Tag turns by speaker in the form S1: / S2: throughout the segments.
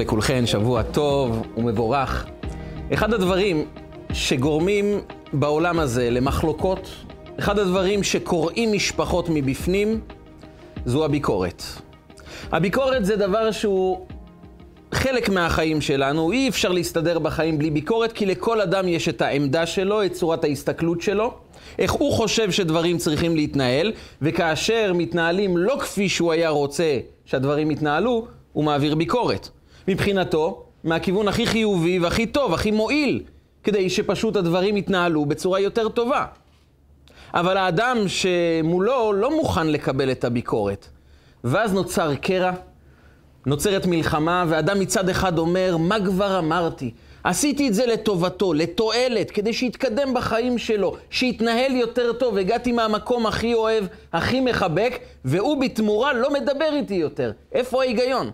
S1: לכולכן, שבוע טוב ומבורך. אחד הדברים שגורמים בעולם הזה למחלוקות, אחד הדברים שקורעים משפחות מבפנים, זו הביקורת. הביקורת זה דבר שהוא חלק מהחיים שלנו, אי אפשר להסתדר בחיים בלי ביקורת, כי לכל אדם יש את העמדה שלו, את צורת ההסתכלות שלו, איך הוא חושב שדברים צריכים להתנהל, וכאשר מתנהלים לא כפי שהוא היה רוצה שהדברים יתנהלו, הוא מעביר ביקורת. מבחינתו, מהכיוון הכי חיובי והכי טוב, הכי מועיל, כדי שפשוט הדברים יתנהלו בצורה יותר טובה. אבל האדם שמולו לא מוכן לקבל את הביקורת. ואז נוצר קרע, נוצרת מלחמה, ואדם מצד אחד אומר, מה כבר אמרתי? עשיתי את זה לטובתו, לתועלת, כדי שיתקדם בחיים שלו, שיתנהל יותר טוב. הגעתי מהמקום הכי אוהב, הכי מחבק, והוא בתמורה לא מדבר איתי יותר. איפה ההיגיון?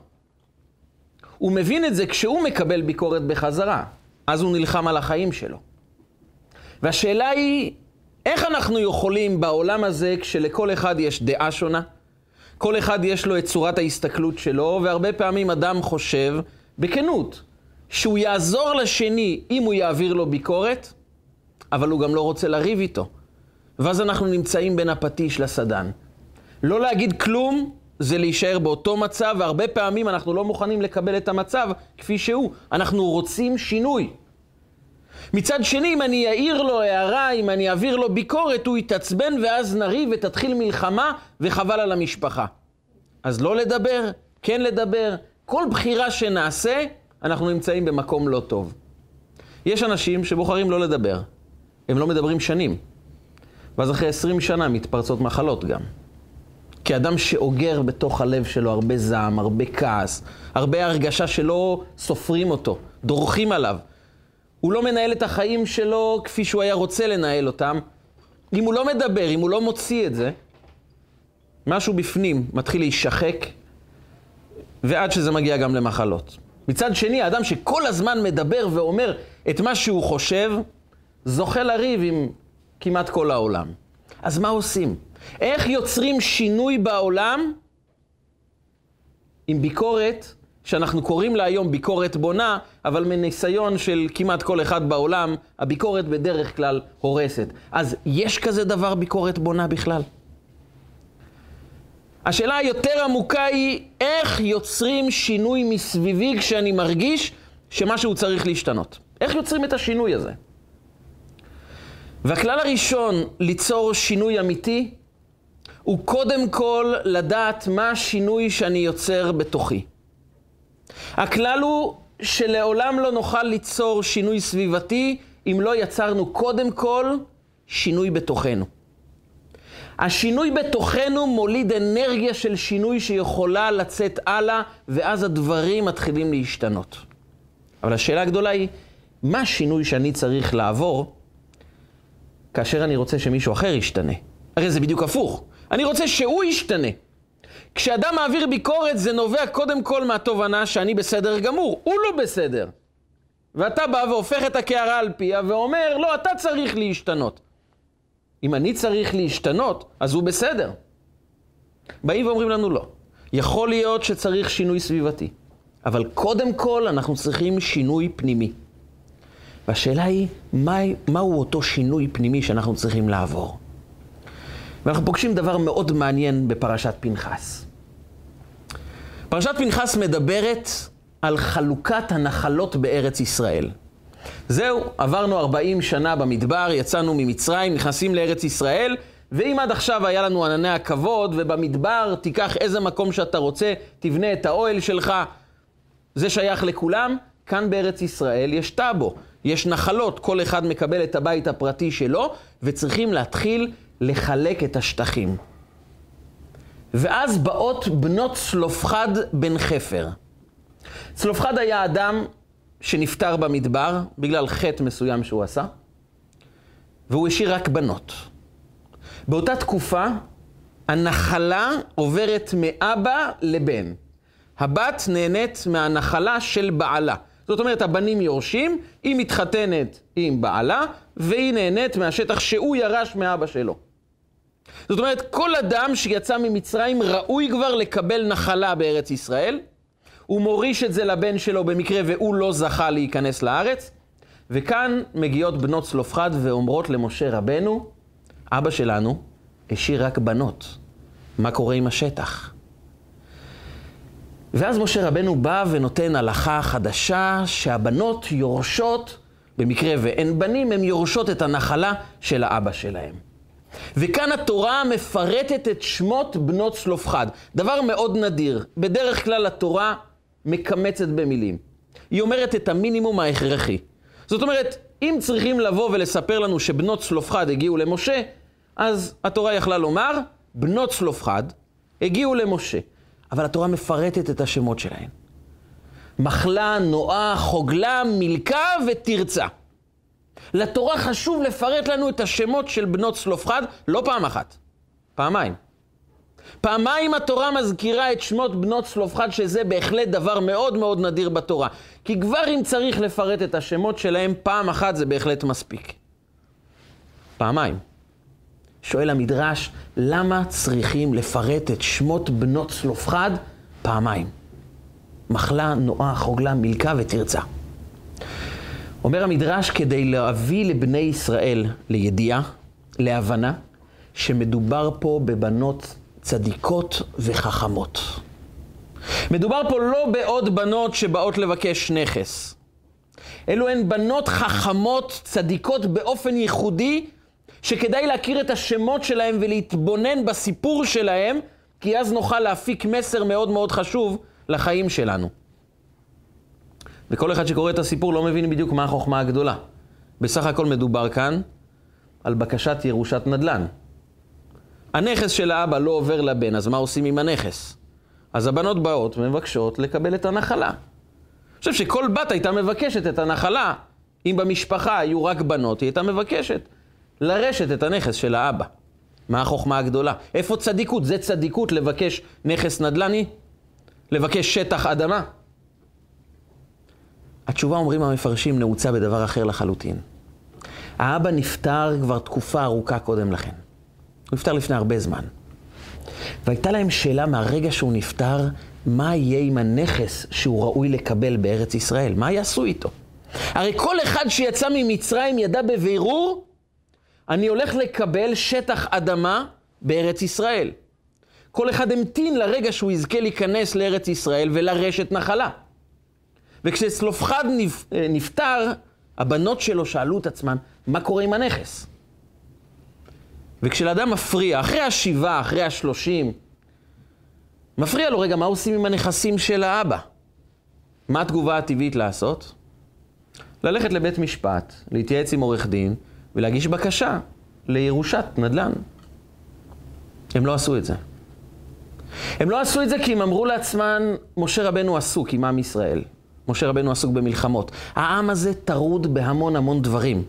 S1: הוא מבין את זה כשהוא מקבל ביקורת בחזרה. אז הוא נלחם על החיים שלו. והשאלה היא, איך אנחנו יכולים בעולם הזה, כשלכל אחד יש דעה שונה, כל אחד יש לו את צורת ההסתכלות שלו, והרבה פעמים אדם חושב, בכנות, שהוא יעזור לשני אם הוא יעביר לו ביקורת, אבל הוא גם לא רוצה לריב איתו. ואז אנחנו נמצאים בין הפטיש לסדן. לא להגיד כלום זה להישאר באותו מצב, והרבה פעמים אנחנו לא מוכנים לקבל את המצב כפי שהוא. אנחנו רוצים שינוי. מצד שני, אם אני אעיר לו הערה, אם אני אעביר לו ביקורת, הוא יתעצבן ואז נריב ותתחיל מלחמה וחבל על המשפחה. אז לא לדבר, כן לדבר, כל בחירה שנעשה, אנחנו נמצאים במקום לא טוב. יש אנשים שבוחרים לא לדבר. הם לא מדברים שנים. ואז אחרי עשרים שנה מתפרצות מחלות גם. כי אדם שאוגר בתוך הלב שלו הרבה זעם, הרבה כעס, הרבה הרגשה שלא סופרים אותו, דורכים עליו. הוא לא מנהל את החיים שלו כפי שהוא היה רוצה לנהל אותם. אם הוא לא מדבר, אם הוא לא מוציא את זה, משהו בפנים מתחיל להישחק, ועד שזה מגיע גם למחלות. מצד שני, האדם שכל הזמן מדבר ואומר את מה שהוא חושב, זוכה לריב עם כמעט כל העולם. אז מה עושים? איך יוצרים שינוי בעולם עם ביקורת, שאנחנו קוראים לה היום ביקורת בונה, אבל מניסיון של כמעט כל אחד בעולם, הביקורת בדרך כלל הורסת. אז יש כזה דבר ביקורת בונה בכלל? השאלה היותר עמוקה היא, איך יוצרים שינוי מסביבי כשאני מרגיש שמשהו צריך להשתנות? איך יוצרים את השינוי הזה? והכלל הראשון ליצור שינוי אמיתי, הוא קודם כל לדעת מה השינוי שאני יוצר בתוכי. הכלל הוא שלעולם לא נוכל ליצור שינוי סביבתי אם לא יצרנו קודם כל שינוי בתוכנו. השינוי בתוכנו מוליד אנרגיה של שינוי שיכולה לצאת הלאה, ואז הדברים מתחילים להשתנות. אבל השאלה הגדולה היא, מה השינוי שאני צריך לעבור כאשר אני רוצה שמישהו אחר ישתנה? הרי זה בדיוק הפוך. אני רוצה שהוא ישתנה. כשאדם מעביר ביקורת זה נובע קודם כל מהתובנה שאני בסדר גמור, הוא לא בסדר. ואתה בא והופך את הקערה על פיה ואומר, לא, אתה צריך להשתנות. אם אני צריך להשתנות, אז הוא בסדר. באים ואומרים לנו לא. יכול להיות שצריך שינוי סביבתי, אבל קודם כל אנחנו צריכים שינוי פנימי. והשאלה היא, מה, מהו אותו שינוי פנימי שאנחנו צריכים לעבור? ואנחנו פוגשים דבר מאוד מעניין בפרשת פנחס. פרשת פנחס מדברת על חלוקת הנחלות בארץ ישראל. זהו, עברנו 40 שנה במדבר, יצאנו ממצרים, נכנסים לארץ ישראל, ואם עד עכשיו היה לנו ענני הכבוד, ובמדבר תיקח איזה מקום שאתה רוצה, תבנה את האוהל שלך, זה שייך לכולם, כאן בארץ ישראל יש טאבו, יש נחלות, כל אחד מקבל את הבית הפרטי שלו, וצריכים להתחיל לחלק את השטחים. ואז באות בנות צלופחד בן חפר. צלופחד היה אדם שנפטר במדבר בגלל חטא מסוים שהוא עשה, והוא השאיר רק בנות. באותה תקופה, הנחלה עוברת מאבא לבן. הבת נהנית מהנחלה של בעלה. זאת אומרת, הבנים יורשים, היא מתחתנת עם בעלה, והיא נהנית מהשטח שהוא ירש מאבא שלו. זאת אומרת, כל אדם שיצא ממצרים ראוי כבר לקבל נחלה בארץ ישראל, הוא מוריש את זה לבן שלו במקרה והוא לא זכה להיכנס לארץ. וכאן מגיעות בנות צלופחד ואומרות למשה רבנו, אבא שלנו השאיר רק בנות, מה קורה עם השטח? ואז משה רבנו בא ונותן הלכה חדשה שהבנות יורשות, במקרה ואין בנים, הן יורשות את הנחלה של האבא שלהם. וכאן התורה מפרטת את שמות בנות צלופחד. דבר מאוד נדיר. בדרך כלל התורה מקמצת במילים. היא אומרת את המינימום ההכרחי. זאת אומרת, אם צריכים לבוא ולספר לנו שבנות צלופחד הגיעו למשה, אז התורה יכלה לומר, בנות צלופחד הגיעו למשה. אבל התורה מפרטת את השמות שלהן. מחלה, נועה, חוגלה, מילכה ותרצה. לתורה חשוב לפרט לנו את השמות של בנות צלופחד, לא פעם אחת, פעמיים. פעמיים התורה מזכירה את שמות בנות צלופחד, שזה בהחלט דבר מאוד מאוד נדיר בתורה. כי כבר אם צריך לפרט את השמות שלהם, פעם אחת זה בהחלט מספיק. פעמיים. שואל המדרש, למה צריכים לפרט את שמות בנות צלופחד פעמיים? מחלה, נועה, חוגלה, מילכה ותרצה. אומר המדרש, כדי להביא לבני ישראל לידיעה, להבנה, שמדובר פה בבנות צדיקות וחכמות. מדובר פה לא בעוד בנות שבאות לבקש נכס. אלו הן בנות חכמות, צדיקות באופן ייחודי, שכדאי להכיר את השמות שלהם ולהתבונן בסיפור שלהם, כי אז נוכל להפיק מסר מאוד מאוד חשוב לחיים שלנו. וכל אחד שקורא את הסיפור לא מבין בדיוק מה החוכמה הגדולה. בסך הכל מדובר כאן על בקשת ירושת נדל"ן. הנכס של האבא לא עובר לבן, אז מה עושים עם הנכס? אז הבנות באות ומבקשות לקבל את הנחלה. אני חושב שכל בת הייתה מבקשת את הנחלה. אם במשפחה היו רק בנות, היא הייתה מבקשת לרשת את הנכס של האבא. מה החוכמה הגדולה? איפה צדיקות? זה צדיקות לבקש נכס נדל"ני? לבקש שטח אדמה? התשובה, אומרים המפרשים, נעוצה בדבר אחר לחלוטין. האבא נפטר כבר תקופה ארוכה קודם לכן. הוא נפטר לפני הרבה זמן. והייתה להם שאלה מהרגע שהוא נפטר, מה יהיה עם הנכס שהוא ראוי לקבל בארץ ישראל? מה יעשו איתו? הרי כל אחד שיצא ממצרים ידע בבירור, אני הולך לקבל שטח אדמה בארץ ישראל. כל אחד המתין לרגע שהוא יזכה להיכנס לארץ ישראל ולרשת נחלה. וכשסלופחד אה, נפטר, הבנות שלו שאלו את עצמן, מה קורה עם הנכס? וכשלאדם מפריע, אחרי השבעה, אחרי השלושים, מפריע לו, רגע, מה עושים עם הנכסים של האבא? מה התגובה הטבעית לעשות? ללכת לבית משפט, להתייעץ עם עורך דין ולהגיש בקשה לירושת נדל"ן. הם לא עשו את זה. הם לא עשו את זה כי הם אמרו לעצמם, משה רבנו עסוק עם עם ישראל. משה רבנו עסוק במלחמות. העם הזה טרוד בהמון המון דברים.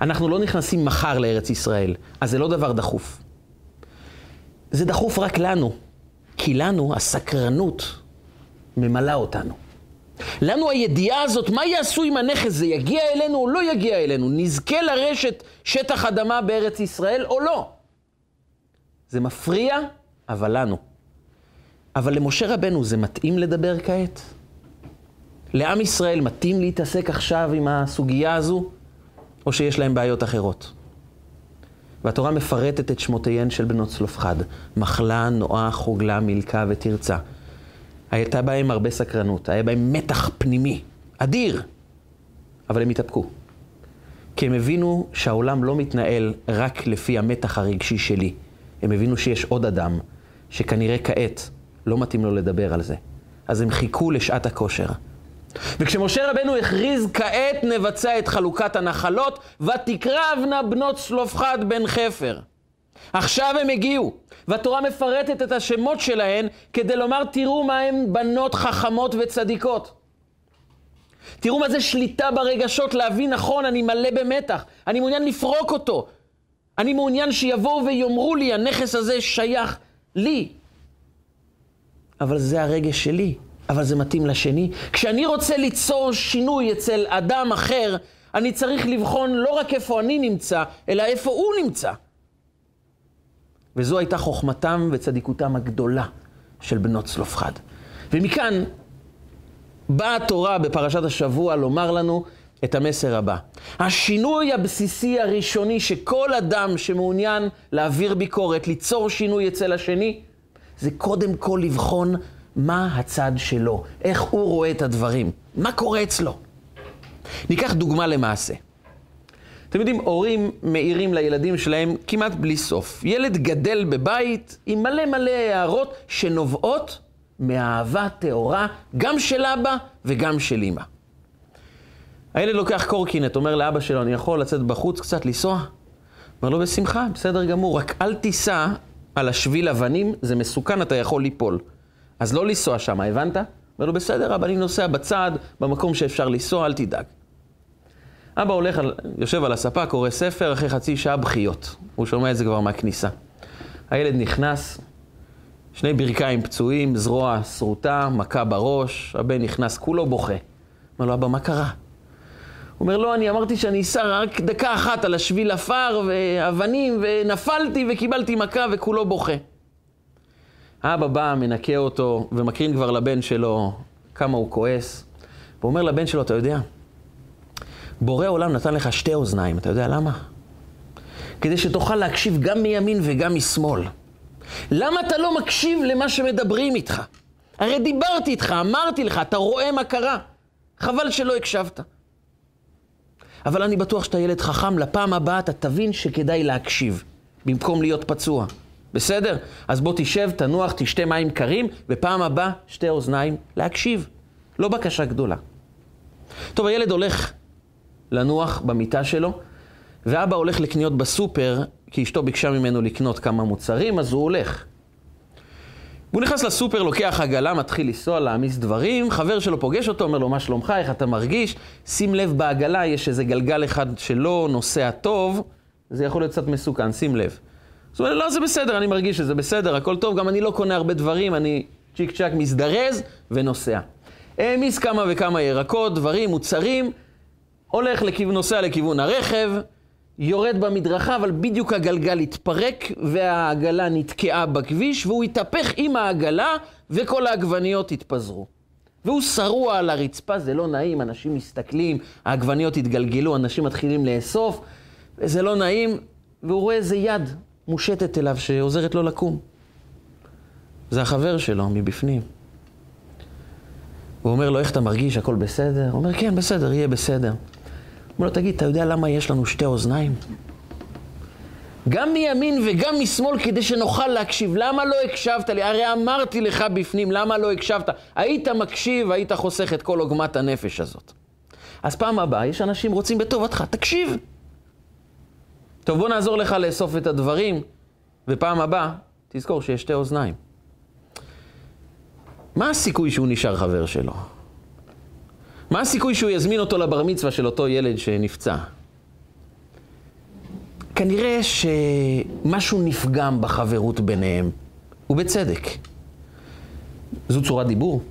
S1: אנחנו לא נכנסים מחר לארץ ישראל, אז זה לא דבר דחוף. זה דחוף רק לנו, כי לנו הסקרנות ממלאה אותנו. לנו הידיעה הזאת, מה יעשו עם הנכס, זה יגיע אלינו או לא יגיע אלינו? נזכה לרשת שטח אדמה בארץ ישראל או לא? זה מפריע, אבל לנו. אבל למשה רבנו זה מתאים לדבר כעת? לעם ישראל מתאים להתעסק עכשיו עם הסוגיה הזו, או שיש להם בעיות אחרות? והתורה מפרטת את שמותיהן של בנות צלופחד, מחלה, נועה, חוגלה, מילכה ותרצה. הייתה בהם הרבה סקרנות, היה בהם מתח פנימי, אדיר, אבל הם התאפקו. כי הם הבינו שהעולם לא מתנהל רק לפי המתח הרגשי שלי. הם הבינו שיש עוד אדם, שכנראה כעת לא מתאים לו לדבר על זה. אז הם חיכו לשעת הכושר. וכשמשה רבנו הכריז, כעת נבצע את חלוקת הנחלות, ותקרבנה בנות צלופחד בן חפר. עכשיו הם הגיעו, והתורה מפרטת את השמות שלהן כדי לומר, תראו מה הן בנות חכמות וצדיקות. תראו מה זה שליטה ברגשות, להבין נכון, אני מלא במתח, אני מעוניין לפרוק אותו. אני מעוניין שיבואו ויאמרו לי, הנכס הזה שייך לי. אבל זה הרגש שלי. אבל זה מתאים לשני. כשאני רוצה ליצור שינוי אצל אדם אחר, אני צריך לבחון לא רק איפה אני נמצא, אלא איפה הוא נמצא. וזו הייתה חוכמתם וצדיקותם הגדולה של בנות צלופחד. ומכאן באה התורה בפרשת השבוע לומר לנו את המסר הבא. השינוי הבסיסי הראשוני שכל אדם שמעוניין להעביר ביקורת, ליצור שינוי אצל השני, זה קודם כל לבחון מה הצד שלו, איך הוא רואה את הדברים, מה קורה אצלו. ניקח דוגמה למעשה. אתם יודעים, הורים מעירים לילדים שלהם כמעט בלי סוף. ילד גדל בבית עם מלא מלא הערות שנובעות מאהבה טהורה, גם של אבא וגם של אמא. הילד לוקח קורקינט, אומר לאבא שלו, אני יכול לצאת בחוץ קצת, לנסוע? אומר לו, בשמחה, בסדר גמור, רק אל תיסע על השביל אבנים, זה מסוכן, אתה יכול ליפול. אז לא לנסוע שם, הבנת? אומר לו, בסדר, אבא, אני נוסע בצד, במקום שאפשר לנסוע, אל תדאג. אבא הולך, על, יושב על הספה, קורא ספר, אחרי חצי שעה בכיות. הוא שומע את זה כבר מהכניסה. הילד נכנס, שני ברכיים פצועים, זרוע שרוטה, מכה בראש, הבן נכנס, כולו בוכה. אומר לו, אבא, מה קרה? הוא אומר, לא, אני אמרתי שאני אסע רק דקה אחת על השביל עפר ואבנים, ונפלתי וקיבלתי מכה וכולו בוכה. אבא בא, מנקה אותו, ומקרין כבר לבן שלו כמה הוא כועס. והוא אומר לבן שלו, אתה יודע, בורא עולם נתן לך שתי אוזניים, אתה יודע למה? כדי שתוכל להקשיב גם מימין וגם משמאל. למה אתה לא מקשיב למה שמדברים איתך? הרי דיברתי איתך, אמרתי לך, אתה רואה מה קרה. חבל שלא הקשבת. אבל אני בטוח שאתה ילד חכם, לפעם הבאה אתה תבין שכדאי להקשיב, במקום להיות פצוע. בסדר? אז בוא תשב, תנוח, תשתה מים קרים, ופעם הבאה שתי אוזניים להקשיב. לא בקשה גדולה. טוב, הילד הולך לנוח במיטה שלו, ואבא הולך לקניות בסופר, כי אשתו ביקשה ממנו לקנות כמה מוצרים, אז הוא הולך. הוא נכנס לסופר, לוקח עגלה, מתחיל לנסוע, להעמיס דברים, חבר שלו פוגש אותו, אומר לו, מה שלומך, איך אתה מרגיש? שים לב בעגלה, יש איזה גלגל אחד שלא נוסע טוב, זה יכול להיות קצת מסוכן, שים לב. אז הוא אומר, לא, זה בסדר, אני מרגיש שזה בסדר, הכל טוב, גם אני לא קונה הרבה דברים, אני צ'יק צ'אק מזדרז ונוסע. העמיס כמה וכמה ירקות, דברים, מוצרים, הולך לכיוון, נוסע לכיוון הרכב, יורד במדרכה, אבל בדיוק הגלגל התפרק והעגלה נתקעה בכביש, והוא התהפך עם העגלה וכל העגבניות התפזרו. והוא שרוע על הרצפה, זה לא נעים, אנשים מסתכלים, העגבניות התגלגלו, אנשים מתחילים לאסוף, וזה לא נעים, והוא רואה איזה יד מושטת אליו שעוזרת לו לקום. זה החבר שלו מבפנים. הוא אומר לו, איך אתה מרגיש, הכל בסדר? הוא אומר, כן, בסדר, יהיה בסדר. אומר לו, תגיד, אתה יודע למה יש לנו שתי אוזניים? גם מימין וגם משמאל כדי שנוכל להקשיב. למה לא הקשבת לי? הרי אמרתי לך בפנים, למה לא הקשבת? היית מקשיב, היית חוסך את כל עוגמת הנפש הזאת. אז פעם הבאה, יש אנשים רוצים בטובתך, תקשיב. טוב, בוא נעזור לך לאסוף את הדברים, ופעם הבאה, תזכור שיש שתי אוזניים. מה הסיכוי שהוא נשאר חבר שלו? מה הסיכוי שהוא יזמין אותו לבר מצווה של אותו ילד שנפצע? כנראה שמשהו נפגם בחברות ביניהם, ובצדק. זו צורת דיבור.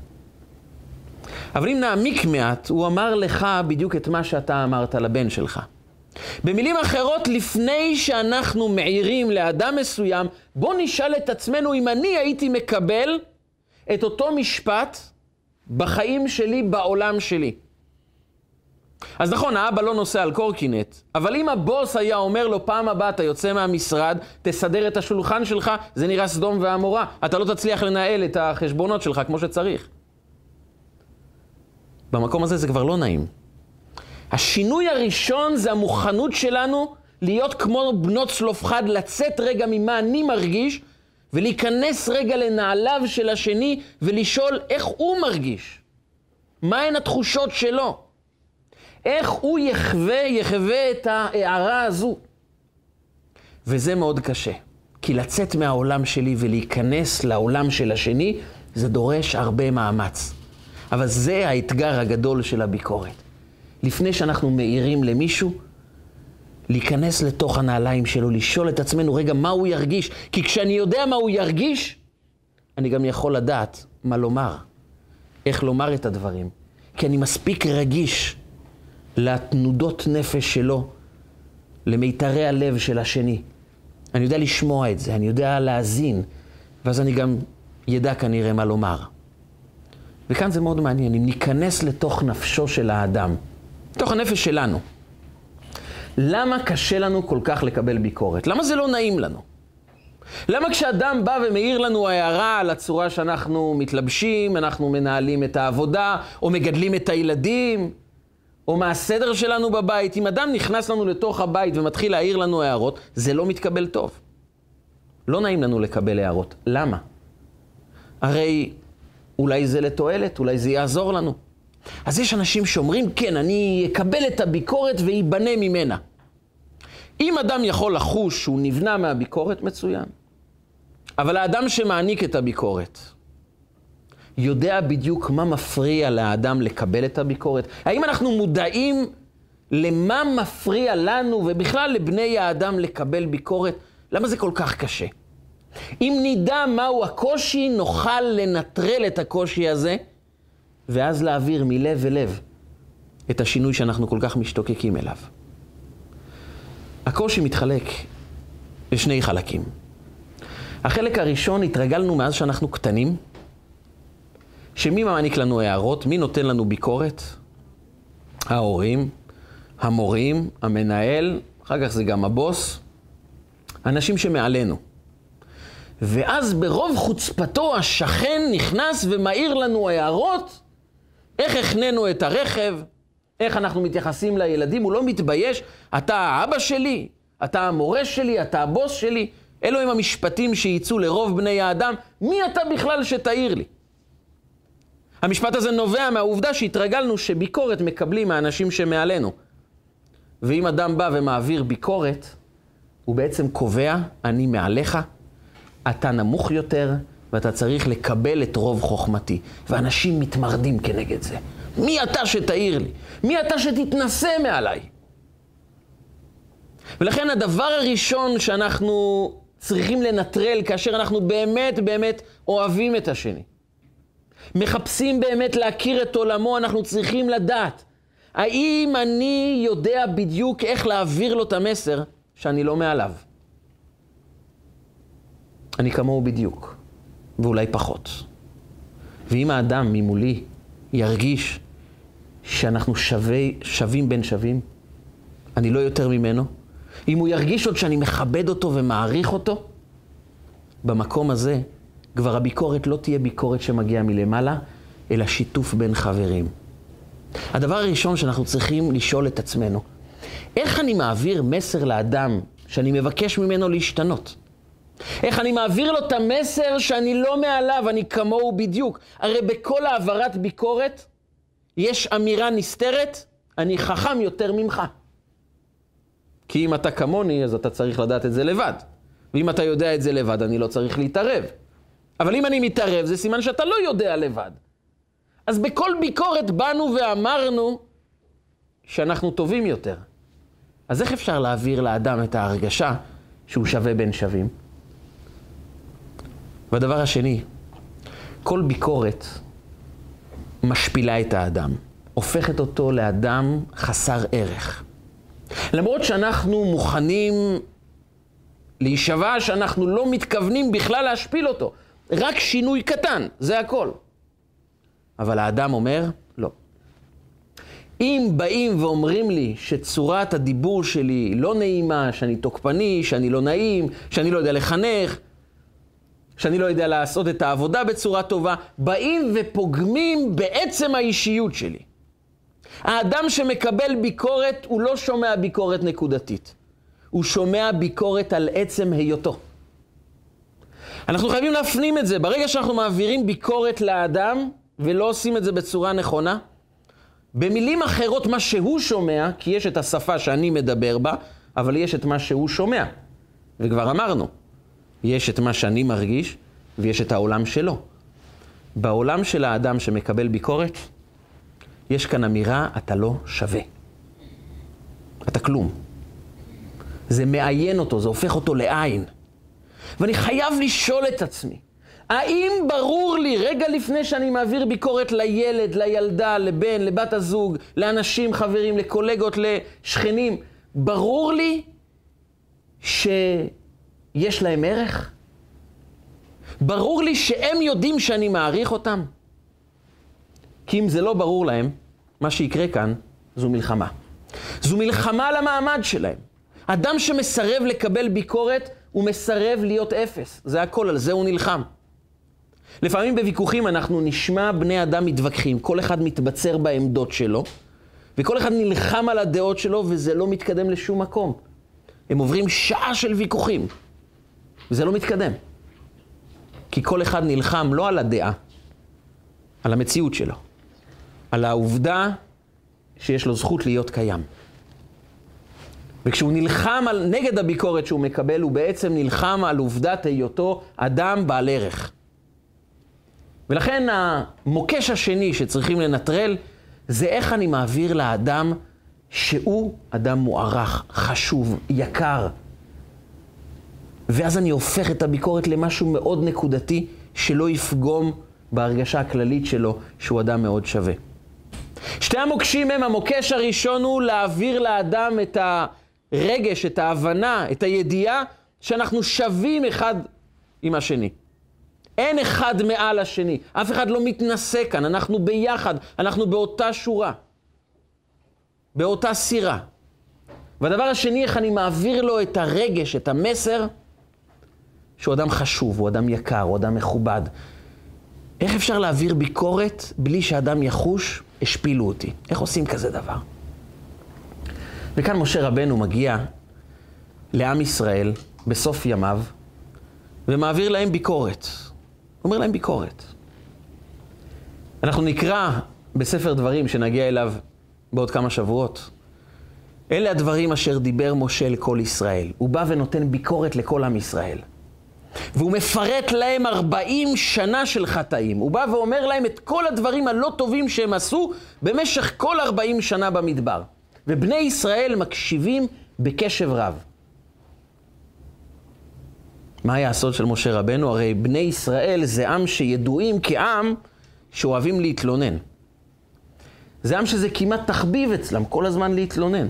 S1: אבל אם נעמיק מעט, הוא אמר לך בדיוק את מה שאתה אמרת לבן שלך. במילים אחרות, לפני שאנחנו מעירים לאדם מסוים, בוא נשאל את עצמנו אם אני הייתי מקבל את אותו משפט בחיים שלי, בעולם שלי. אז נכון, האבא לא נוסע על קורקינט, אבל אם הבוס היה אומר לו, פעם הבאה אתה יוצא מהמשרד, תסדר את השולחן שלך, זה נראה סדום ועמורה. אתה לא תצליח לנהל את החשבונות שלך כמו שצריך. במקום הזה זה כבר לא נעים. השינוי הראשון זה המוכנות שלנו להיות כמו בנות צלופחד, לצאת רגע ממה אני מרגיש, ולהיכנס רגע לנעליו של השני ולשאול איך הוא מרגיש. מהן התחושות שלו? איך הוא יחווה, יחווה את ההערה הזו? וזה מאוד קשה. כי לצאת מהעולם שלי ולהיכנס לעולם של השני, זה דורש הרבה מאמץ. אבל זה האתגר הגדול של הביקורת. לפני שאנחנו מאירים למישהו, להיכנס לתוך הנעליים שלו, לשאול את עצמנו, רגע, מה הוא ירגיש? כי כשאני יודע מה הוא ירגיש, אני גם יכול לדעת מה לומר, איך לומר את הדברים. כי אני מספיק רגיש לתנודות נפש שלו, למיתרי הלב של השני. אני יודע לשמוע את זה, אני יודע להאזין, ואז אני גם ידע כנראה מה לומר. וכאן זה מאוד מעניין, אם ניכנס לתוך נפשו של האדם, לתוך הנפש שלנו, למה קשה לנו כל כך לקבל ביקורת? למה זה לא נעים לנו? למה כשאדם בא ומעיר לנו הערה על הצורה שאנחנו מתלבשים, אנחנו מנהלים את העבודה, או מגדלים את הילדים, או מה הסדר שלנו בבית, אם אדם נכנס לנו לתוך הבית ומתחיל להעיר לנו הערות, זה לא מתקבל טוב. לא נעים לנו לקבל הערות. למה? הרי אולי זה לתועלת, אולי זה יעזור לנו. אז יש אנשים שאומרים, כן, אני אקבל את הביקורת וייבנה ממנה. אם אדם יכול לחוש שהוא נבנה מהביקורת, מצוין. אבל האדם שמעניק את הביקורת, יודע בדיוק מה מפריע לאדם לקבל את הביקורת? האם אנחנו מודעים למה מפריע לנו ובכלל לבני האדם לקבל ביקורת? למה זה כל כך קשה? אם נדע מהו הקושי, נוכל לנטרל את הקושי הזה, ואז להעביר מלב ולב את השינוי שאנחנו כל כך משתוקקים אליו. הקושי מתחלק לשני חלקים. החלק הראשון, התרגלנו מאז שאנחנו קטנים, שמי מעניק לנו הערות? מי נותן לנו ביקורת? ההורים, המורים, המנהל, אחר כך זה גם הבוס, אנשים שמעלינו. ואז ברוב חוצפתו השכן נכנס ומעיר לנו הערות איך החננו את הרכב, איך אנחנו מתייחסים לילדים, הוא לא מתבייש, אתה האבא שלי, אתה המורה שלי, אתה הבוס שלי. אלו הם המשפטים שייצאו לרוב בני האדם, מי אתה בכלל שתעיר לי? המשפט הזה נובע מהעובדה שהתרגלנו שביקורת מקבלים מהאנשים שמעלינו. ואם אדם בא ומעביר ביקורת, הוא בעצם קובע, אני מעליך, אתה נמוך יותר, ואתה צריך לקבל את רוב חוכמתי. ואנשים מתמרדים כנגד זה. מי אתה שתעיר לי? מי אתה שתתנשא מעליי? ולכן הדבר הראשון שאנחנו צריכים לנטרל כאשר אנחנו באמת באמת אוהבים את השני, מחפשים באמת להכיר את עולמו, אנחנו צריכים לדעת האם אני יודע בדיוק איך להעביר לו את המסר שאני לא מעליו. אני כמוהו בדיוק, ואולי פחות. ואם האדם ממולי ירגיש שאנחנו שווי, שווים בין שווים, אני לא יותר ממנו, אם הוא ירגיש עוד שאני מכבד אותו ומעריך אותו, במקום הזה כבר הביקורת לא תהיה ביקורת שמגיעה מלמעלה, אלא שיתוף בין חברים. הדבר הראשון שאנחנו צריכים לשאול את עצמנו, איך אני מעביר מסר לאדם שאני מבקש ממנו להשתנות? איך אני מעביר לו את המסר שאני לא מעליו, אני כמוהו בדיוק? הרי בכל העברת ביקורת יש אמירה נסתרת, אני חכם יותר ממך. כי אם אתה כמוני, אז אתה צריך לדעת את זה לבד. ואם אתה יודע את זה לבד, אני לא צריך להתערב. אבל אם אני מתערב, זה סימן שאתה לא יודע לבד. אז בכל ביקורת באנו ואמרנו שאנחנו טובים יותר. אז איך אפשר להעביר לאדם את ההרגשה שהוא שווה בין שווים? והדבר השני, כל ביקורת משפילה את האדם, הופכת אותו לאדם חסר ערך. למרות שאנחנו מוכנים להישבע שאנחנו לא מתכוונים בכלל להשפיל אותו, רק שינוי קטן, זה הכל. אבל האדם אומר, לא. אם באים ואומרים לי שצורת הדיבור שלי לא נעימה, שאני תוקפני, שאני לא נעים, שאני לא יודע לחנך, שאני לא יודע לעשות את העבודה בצורה טובה, באים ופוגמים בעצם האישיות שלי. האדם שמקבל ביקורת, הוא לא שומע ביקורת נקודתית. הוא שומע ביקורת על עצם היותו. אנחנו חייבים להפנים את זה. ברגע שאנחנו מעבירים ביקורת לאדם, ולא עושים את זה בצורה נכונה, במילים אחרות, מה שהוא שומע, כי יש את השפה שאני מדבר בה, אבל יש את מה שהוא שומע. וכבר אמרנו, יש את מה שאני מרגיש, ויש את העולם שלו. בעולם של האדם שמקבל ביקורת, יש כאן אמירה, אתה לא שווה. אתה כלום. זה מעיין אותו, זה הופך אותו לעין. ואני חייב לשאול את עצמי, האם ברור לי, רגע לפני שאני מעביר ביקורת לילד, לילדה, לבן, לבת הזוג, לאנשים, חברים, לקולגות, לשכנים, ברור לי שיש להם ערך? ברור לי שהם יודעים שאני מעריך אותם? כי אם זה לא ברור להם, מה שיקרה כאן זו מלחמה. זו מלחמה על המעמד שלהם. אדם שמסרב לקבל ביקורת, הוא מסרב להיות אפס. זה הכל, על זה הוא נלחם. לפעמים בוויכוחים אנחנו נשמע בני אדם מתווכחים, כל אחד מתבצר בעמדות שלו, וכל אחד נלחם על הדעות שלו, וזה לא מתקדם לשום מקום. הם עוברים שעה של ויכוחים, וזה לא מתקדם. כי כל אחד נלחם לא על הדעה, על המציאות שלו, על העובדה שיש לו זכות להיות קיים. וכשהוא נלחם על, נגד הביקורת שהוא מקבל, הוא בעצם נלחם על עובדת היותו אדם בעל ערך. ולכן המוקש השני שצריכים לנטרל, זה איך אני מעביר לאדם שהוא אדם מוערך, חשוב, יקר. ואז אני הופך את הביקורת למשהו מאוד נקודתי, שלא יפגום בהרגשה הכללית שלו שהוא אדם מאוד שווה. שתי המוקשים הם, המוקש הראשון הוא להעביר לאדם את הרגש, את ההבנה, את הידיעה שאנחנו שווים אחד עם השני. אין אחד מעל השני, אף אחד לא מתנשא כאן, אנחנו ביחד, אנחנו באותה שורה, באותה סירה. והדבר השני, איך אני מעביר לו את הרגש, את המסר, שהוא אדם חשוב, הוא אדם יקר, הוא אדם מכובד. איך אפשר להעביר ביקורת בלי שאדם יחוש, השפילו אותי? איך עושים כזה דבר? וכאן משה רבנו מגיע לעם ישראל בסוף ימיו ומעביר להם ביקורת. אומר להם ביקורת. אנחנו נקרא בספר דברים שנגיע אליו בעוד כמה שבועות. אלה הדברים אשר דיבר משה לכל ישראל. הוא בא ונותן ביקורת לכל עם ישראל. והוא מפרט להם 40 שנה של חטאים. הוא בא ואומר להם את כל הדברים הלא טובים שהם עשו במשך כל 40 שנה במדבר. ובני ישראל מקשיבים בקשב רב. מה היה הסוד של משה רבנו? הרי בני ישראל זה עם שידועים כעם שאוהבים להתלונן. זה עם שזה כמעט תחביב אצלם, כל הזמן להתלונן.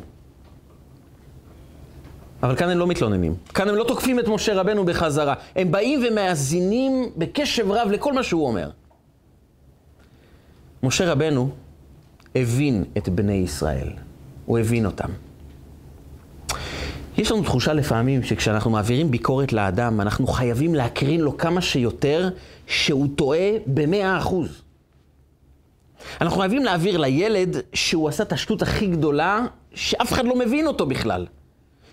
S1: אבל כאן הם לא מתלוננים. כאן הם לא תוקפים את משה רבנו בחזרה. הם באים ומאזינים בקשב רב לכל מה שהוא אומר. משה רבנו הבין את בני ישראל. הוא הבין אותם. יש לנו תחושה לפעמים שכשאנחנו מעבירים ביקורת לאדם, אנחנו חייבים להקרין לו כמה שיותר שהוא טועה במאה אחוז. אנחנו חייבים להעביר לילד שהוא עשה את השטות הכי גדולה, שאף אחד לא מבין אותו בכלל.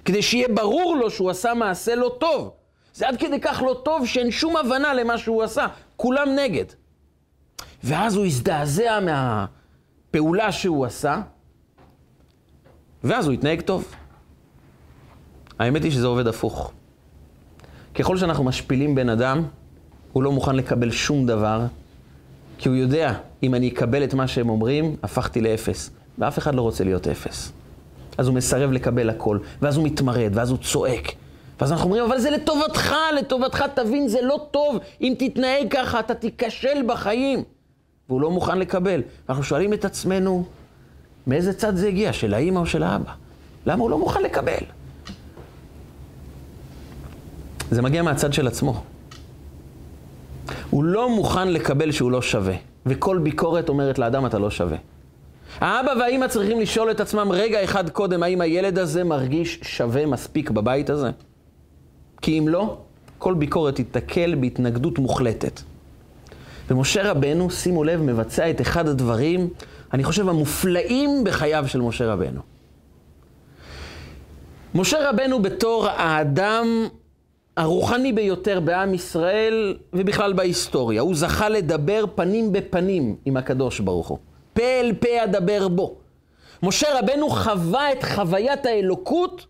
S1: כדי שיהיה ברור לו שהוא עשה מעשה לא טוב. זה עד כדי כך לא טוב שאין שום הבנה למה שהוא עשה. כולם נגד. ואז הוא הזדעזע מהפעולה שהוא עשה, ואז הוא התנהג טוב. האמת היא שזה עובד הפוך. ככל שאנחנו משפילים בן אדם, הוא לא מוכן לקבל שום דבר, כי הוא יודע, אם אני אקבל את מה שהם אומרים, הפכתי לאפס. ואף אחד לא רוצה להיות אפס. אז הוא מסרב לקבל הכל, ואז הוא מתמרד, ואז הוא צועק. ואז אנחנו אומרים, אבל זה לטובתך, לטובתך, תבין, זה לא טוב. אם תתנהג ככה, אתה תיכשל בחיים. והוא לא מוכן לקבל. ואנחנו שואלים את עצמנו, מאיזה צד זה הגיע, של האימא או של האבא? למה הוא לא מוכן לקבל? זה מגיע מהצד של עצמו. הוא לא מוכן לקבל שהוא לא שווה, וכל ביקורת אומרת לאדם אתה לא שווה. האבא והאימא צריכים לשאול את עצמם רגע אחד קודם, האם הילד הזה מרגיש שווה מספיק בבית הזה? כי אם לא, כל ביקורת תיתקל בהתנגדות מוחלטת. ומשה רבנו, שימו לב, מבצע את אחד הדברים, אני חושב, המופלאים בחייו של משה רבנו. משה רבנו בתור האדם הרוחני ביותר בעם ישראל ובכלל בהיסטוריה. הוא זכה לדבר פנים בפנים עם הקדוש ברוך הוא. פה אל פה אדבר בו. משה רבנו חווה את חוויית האלוקות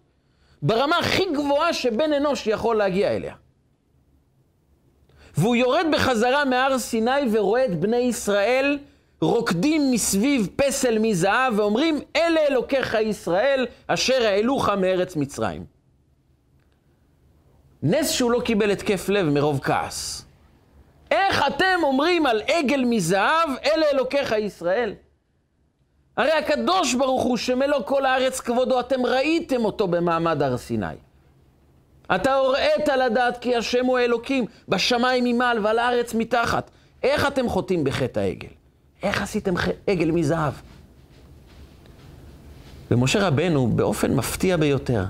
S1: ברמה הכי גבוהה שבן אנוש יכול להגיע אליה. והוא יורד בחזרה מהר סיני ורואה את בני ישראל רוקדים מסביב פסל מזהב ואומרים, אלה אלוקיך ישראל אשר העלוך מארץ מצרים. נס שהוא לא קיבל התקף לב מרוב כעס. איך אתם אומרים על עגל מזהב, אלה אלוקיך ישראל? הרי הקדוש ברוך הוא שמלוא כל הארץ כבודו, אתם ראיתם אותו במעמד הר סיני. אתה הוראת לדעת כי השם הוא האלוקים, בשמיים ממעל ועל הארץ מתחת. איך אתם חוטאים בחטא העגל? איך עשיתם עגל מזהב? ומשה רבנו, באופן מפתיע ביותר,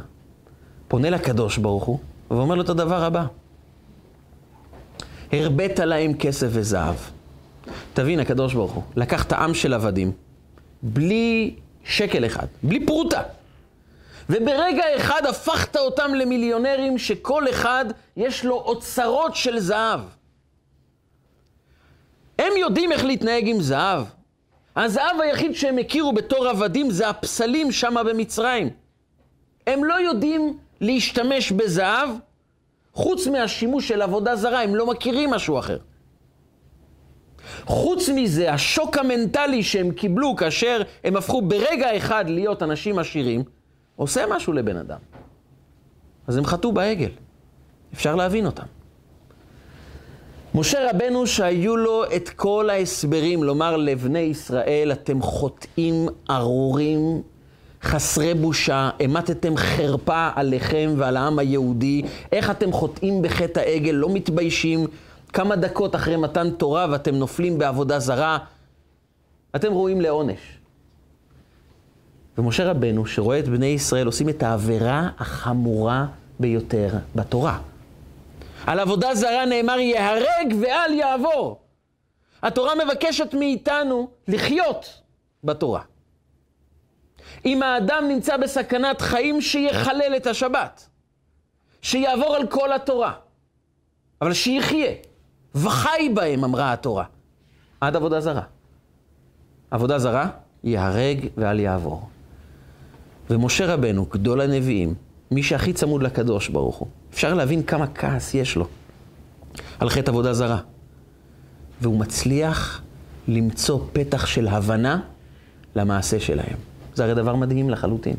S1: פונה לקדוש ברוך הוא, ואומר לו את הדבר הבא: הרבית להם כסף וזהב. תבין, הקדוש ברוך הוא, לקח את העם של עבדים, בלי שקל אחד, בלי פרוטה. וברגע אחד הפכת אותם למיליונרים שכל אחד יש לו אוצרות של זהב. הם יודעים איך להתנהג עם זהב. הזהב היחיד שהם הכירו בתור עבדים זה הפסלים שם במצרים. הם לא יודעים להשתמש בזהב חוץ מהשימוש של עבודה זרה, הם לא מכירים משהו אחר. חוץ מזה, השוק המנטלי שהם קיבלו כאשר הם הפכו ברגע אחד להיות אנשים עשירים, עושה משהו לבן אדם. אז הם חטאו בעגל. אפשר להבין אותם. משה רבנו שהיו לו את כל ההסברים לומר לבני ישראל, אתם חוטאים ארורים, חסרי בושה, המטתם חרפה עליכם ועל העם היהודי, איך אתם חוטאים בחטא העגל, לא מתביישים, כמה דקות אחרי מתן תורה ואתם נופלים בעבודה זרה, אתם ראויים לעונש. ומשה רבנו, שרואה את בני ישראל עושים את העבירה החמורה ביותר בתורה. על עבודה זרה נאמר ייהרג ואל יעבור. התורה מבקשת מאיתנו לחיות בתורה. אם האדם נמצא בסכנת חיים, שיחלל את השבת. שיעבור על כל התורה. אבל שיחיה. וחי בהם, אמרה התורה. עד עבודה זרה. עבודה זרה, ייהרג ואל יעבור. ומשה רבנו, גדול הנביאים, מי שהכי צמוד לקדוש ברוך הוא, אפשר להבין כמה כעס יש לו על חטא עבודה זרה. והוא מצליח למצוא פתח של הבנה למעשה שלהם. זה הרי דבר מדהים לחלוטין.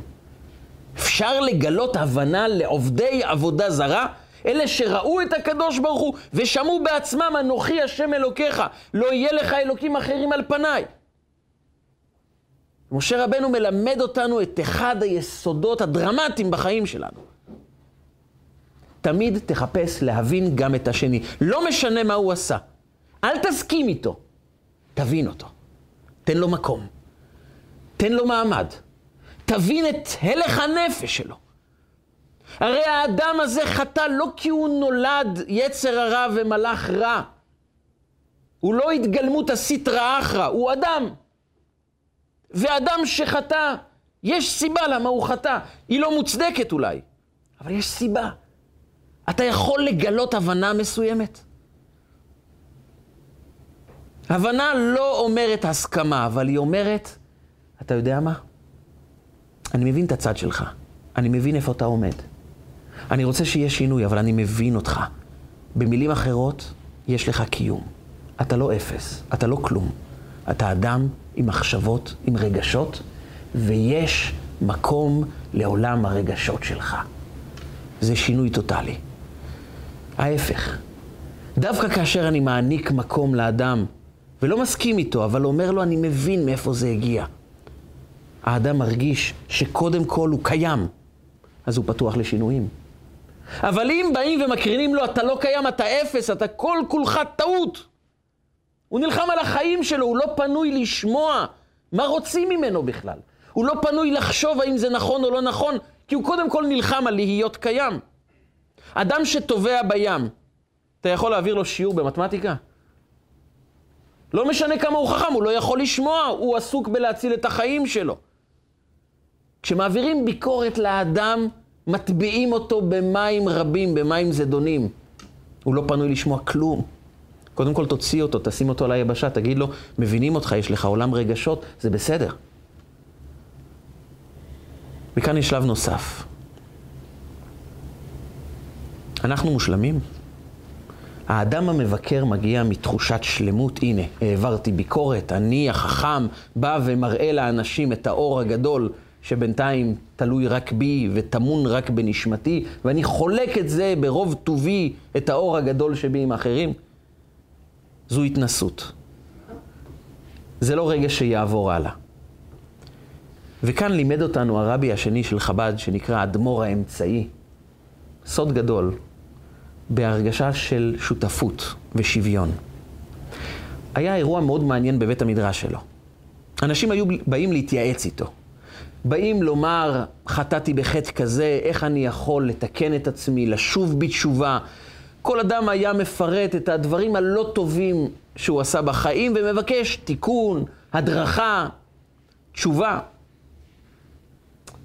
S1: אפשר לגלות הבנה לעובדי עבודה זרה, אלה שראו את הקדוש ברוך הוא ושמעו בעצמם, אנוכי השם אלוקיך, לא יהיה לך אלוקים אחרים על פניי. משה רבנו מלמד אותנו את אחד היסודות הדרמטיים בחיים שלנו. תמיד תחפש להבין גם את השני. לא משנה מה הוא עשה. אל תסכים איתו, תבין אותו. תן לו מקום. תן לו מעמד. תבין את הלך הנפש שלו. הרי האדם הזה חטא לא כי הוא נולד יצר הרע ומלאך רע. הוא לא התגלמות הסיטרא אחרא, הוא אדם. ואדם שחטא, יש סיבה למה הוא חטא. היא לא מוצדקת אולי, אבל יש סיבה. אתה יכול לגלות הבנה מסוימת. הבנה לא אומרת הסכמה, אבל היא אומרת, אתה יודע מה? אני מבין את הצד שלך. אני מבין איפה אתה עומד. אני רוצה שיהיה שינוי, אבל אני מבין אותך. במילים אחרות, יש לך קיום. אתה לא אפס, אתה לא כלום. אתה אדם עם מחשבות, עם רגשות, ויש מקום לעולם הרגשות שלך. זה שינוי טוטאלי. ההפך, דווקא כאשר אני מעניק מקום לאדם, ולא מסכים איתו, אבל אומר לו, אני מבין מאיפה זה הגיע. האדם מרגיש שקודם כל הוא קיים, אז הוא פתוח לשינויים. אבל אם באים ומקרינים לו, אתה לא קיים, אתה אפס, אתה כל כולך טעות. הוא נלחם על החיים שלו, הוא לא פנוי לשמוע מה רוצים ממנו בכלל. הוא לא פנוי לחשוב האם זה נכון או לא נכון, כי הוא קודם כל נלחם על להיות קיים. אדם שטובע בים, אתה יכול להעביר לו שיעור במתמטיקה? לא משנה כמה הוא חכם, הוא לא יכול לשמוע, הוא עסוק בלהציל את החיים שלו. כשמעבירים ביקורת לאדם, מטביעים אותו במים רבים, במים זדונים. הוא לא פנוי לשמוע כלום. קודם כל תוציא אותו, תשים אותו על היבשה, תגיד לו, מבינים אותך, יש לך עולם רגשות, זה בסדר. וכאן יש שלב נוסף. אנחנו מושלמים? האדם המבקר מגיע מתחושת שלמות, הנה, העברתי ביקורת, אני החכם בא ומראה לאנשים את האור הגדול שבינתיים תלוי רק בי וטמון רק בנשמתי, ואני חולק את זה ברוב טובי, את האור הגדול שבי עם אחרים. זו התנסות. זה לא רגע שיעבור הלאה. וכאן לימד אותנו הרבי השני של חב"ד, שנקרא אדמו"ר האמצעי, סוד גדול, בהרגשה של שותפות ושוויון. היה אירוע מאוד מעניין בבית המדרש שלו. אנשים היו באים להתייעץ איתו. באים לומר, חטאתי בחטא כזה, איך אני יכול לתקן את עצמי, לשוב בתשובה. כל אדם היה מפרט את הדברים הלא טובים שהוא עשה בחיים ומבקש תיקון, הדרכה, תשובה.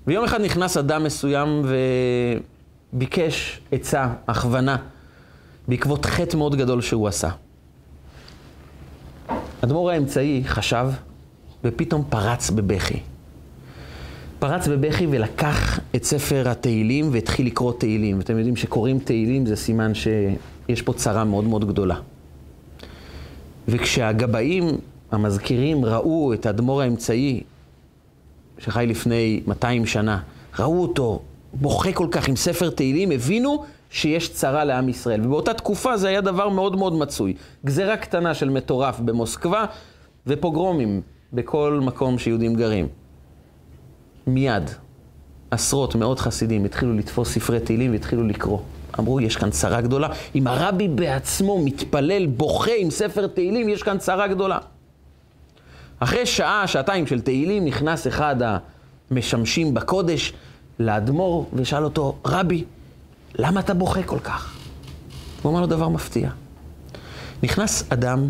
S1: ויום אחד נכנס אדם מסוים וביקש עצה, הכוונה, בעקבות חטא מאוד גדול שהוא עשה. אדמו"ר האמצעי חשב ופתאום פרץ בבכי. פרץ בבכי ולקח את ספר התהילים והתחיל לקרוא תהילים. ואתם יודעים שקוראים תהילים זה סימן שיש פה צרה מאוד מאוד גדולה. וכשהגבאים, המזכירים, ראו את האדמו"ר האמצעי, שחי לפני 200 שנה, ראו אותו בוכה כל כך עם ספר תהילים, הבינו שיש צרה לעם ישראל. ובאותה תקופה זה היה דבר מאוד מאוד מצוי. גזרה קטנה של מטורף במוסקבה ופוגרומים בכל מקום שיהודים גרים. מיד עשרות, מאות חסידים התחילו לתפוס ספרי תהילים והתחילו לקרוא. אמרו, יש כאן צרה גדולה. אם הרבי בעצמו מתפלל, בוכה עם ספר תהילים, יש כאן צרה גדולה. אחרי שעה, שעתיים של תהילים, נכנס אחד המשמשים בקודש לאדמו"ר ושאל אותו, רבי, למה אתה בוכה כל כך? הוא אמר לו דבר מפתיע. נכנס אדם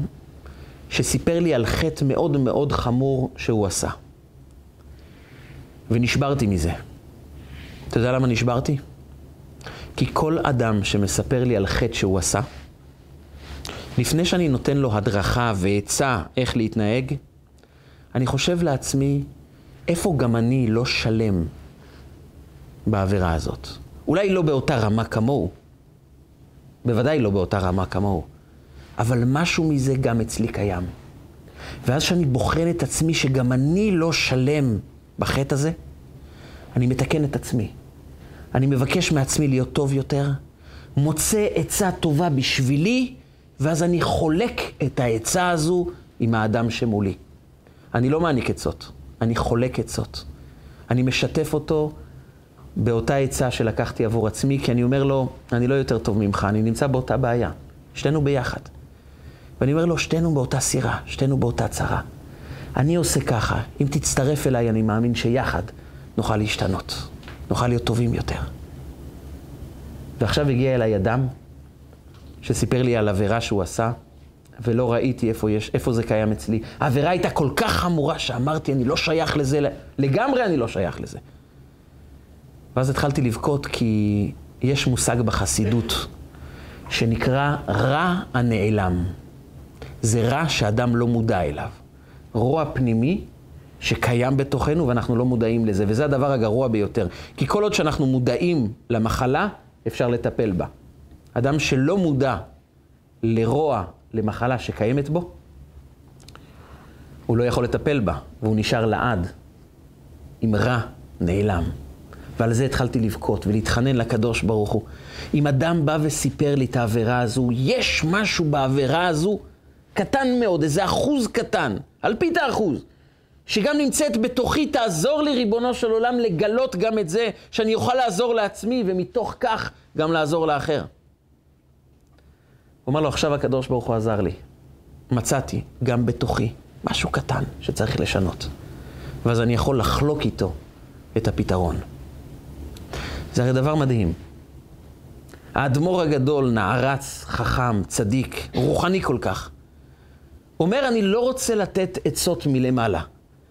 S1: שסיפר לי על חטא מאוד מאוד חמור שהוא עשה. ונשברתי מזה. אתה יודע למה נשברתי? כי כל אדם שמספר לי על חטא שהוא עשה, לפני שאני נותן לו הדרכה ועצה איך להתנהג, אני חושב לעצמי, איפה גם אני לא שלם בעבירה הזאת? אולי לא באותה רמה כמוהו, בוודאי לא באותה רמה כמוהו, אבל משהו מזה גם אצלי קיים. ואז כשאני בוחן את עצמי שגם אני לא שלם בחטא הזה, אני מתקן את עצמי. אני מבקש מעצמי להיות טוב יותר, מוצא עצה טובה בשבילי, ואז אני חולק את העצה הזו עם האדם שמולי. אני לא מעניק עצות, אני חולק עצות. אני משתף אותו באותה עצה שלקחתי עבור עצמי, כי אני אומר לו, אני לא יותר טוב ממך, אני נמצא באותה בעיה. שתינו ביחד. ואני אומר לו, שתינו באותה סירה, שתינו באותה צרה. אני עושה ככה, אם תצטרף אליי, אני מאמין שיחד נוכל להשתנות, נוכל להיות טובים יותר. ועכשיו הגיע אליי אדם שסיפר לי על עבירה שהוא עשה, ולא ראיתי איפה, יש, איפה זה קיים אצלי. העבירה הייתה כל כך חמורה שאמרתי, אני לא שייך לזה, לגמרי אני לא שייך לזה. ואז התחלתי לבכות כי יש מושג בחסידות שנקרא רע הנעלם. זה רע שאדם לא מודע אליו. רוע פנימי שקיים בתוכנו ואנחנו לא מודעים לזה, וזה הדבר הגרוע ביותר. כי כל עוד שאנחנו מודעים למחלה, אפשר לטפל בה. אדם שלא מודע לרוע, למחלה שקיימת בו, הוא לא יכול לטפל בה, והוא נשאר לעד עם רע נעלם. ועל זה התחלתי לבכות ולהתחנן לקדוש ברוך הוא. אם אדם בא וסיפר לי את העבירה הזו, יש משהו בעבירה הזו קטן מאוד, איזה אחוז קטן, אלפית האחוז, שגם נמצאת בתוכי, תעזור לי, ריבונו של עולם, לגלות גם את זה, שאני אוכל לעזור לעצמי, ומתוך כך גם לעזור לאחר. הוא אמר לו, עכשיו הקדוש ברוך הוא עזר לי. מצאתי גם בתוכי משהו קטן שצריך לשנות. ואז אני יכול לחלוק איתו את הפתרון. זה הרי דבר מדהים. האדמו"ר הגדול, נערץ, חכם, צדיק, רוחני כל כך, אומר, אני לא רוצה לתת עצות מלמעלה.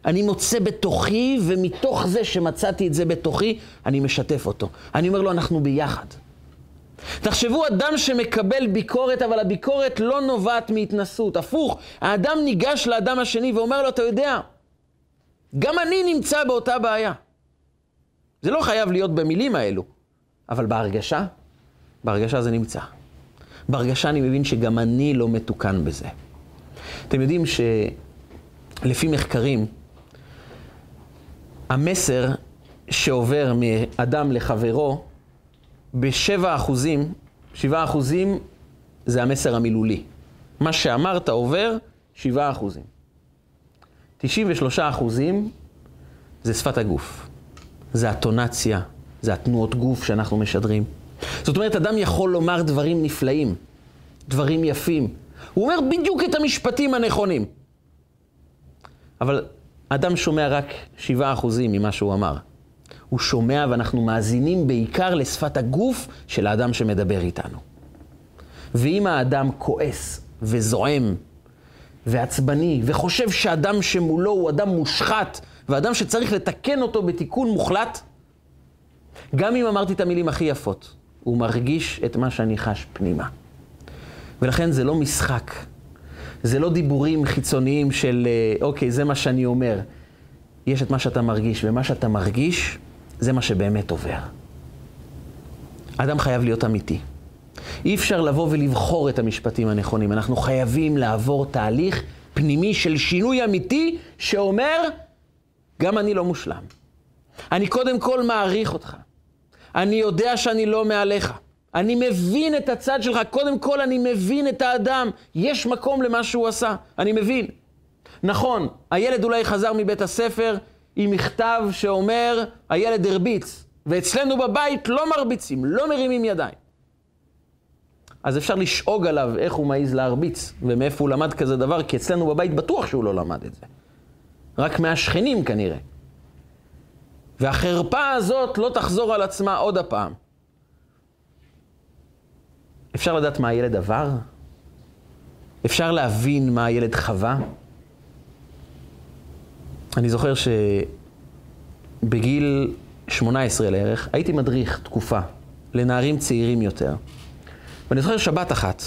S1: אני מוצא בתוכי, ומתוך זה שמצאתי את זה בתוכי, אני משתף אותו. אני אומר לו, אנחנו ביחד. תחשבו, אדם שמקבל ביקורת, אבל הביקורת לא נובעת מהתנסות. הפוך, האדם ניגש לאדם השני ואומר לו, אתה יודע, גם אני נמצא באותה בעיה. זה לא חייב להיות במילים האלו, אבל בהרגשה, בהרגשה זה נמצא. בהרגשה אני מבין שגם אני לא מתוקן בזה. אתם יודעים שלפי מחקרים, המסר שעובר מאדם לחברו, בשבע אחוזים, שבעה אחוזים זה המסר המילולי. מה שאמרת עובר, שבעה אחוזים. תשעים ושלושה אחוזים זה שפת הגוף. זה הטונציה, זה התנועות גוף שאנחנו משדרים. זאת אומרת, אדם יכול לומר דברים נפלאים, דברים יפים. הוא אומר בדיוק את המשפטים הנכונים. אבל אדם שומע רק 7% ממה שהוא אמר. הוא שומע ואנחנו מאזינים בעיקר לשפת הגוף של האדם שמדבר איתנו. ואם האדם כועס וזועם ועצבני וחושב שאדם שמולו הוא אדם מושחת ואדם שצריך לתקן אותו בתיקון מוחלט, גם אם אמרתי את המילים הכי יפות, הוא מרגיש את מה שאני חש פנימה. ולכן זה לא משחק, זה לא דיבורים חיצוניים של, אה, אוקיי, זה מה שאני אומר. יש את מה שאתה מרגיש, ומה שאתה מרגיש, זה מה שבאמת עובר. אדם חייב להיות אמיתי. אי אפשר לבוא ולבחור את המשפטים הנכונים. אנחנו חייבים לעבור תהליך פנימי של שינוי אמיתי שאומר, גם אני לא מושלם. אני קודם כל מעריך אותך. אני יודע שאני לא מעליך. אני מבין את הצד שלך. קודם כל, אני מבין את האדם. יש מקום למה שהוא עשה. אני מבין. נכון, הילד אולי חזר מבית הספר עם מכתב שאומר, הילד הרביץ, ואצלנו בבית לא מרביצים, לא מרימים ידיים. אז אפשר לשאוג עליו איך הוא מעז להרביץ, ומאיפה הוא למד כזה דבר, כי אצלנו בבית בטוח שהוא לא למד את זה. רק מהשכנים כנראה. והחרפה הזאת לא תחזור על עצמה עוד הפעם. אפשר לדעת מה הילד עבר? אפשר להבין מה הילד חווה? אני זוכר שבגיל 18 לערך הייתי מדריך תקופה לנערים צעירים יותר. ואני זוכר שבת אחת,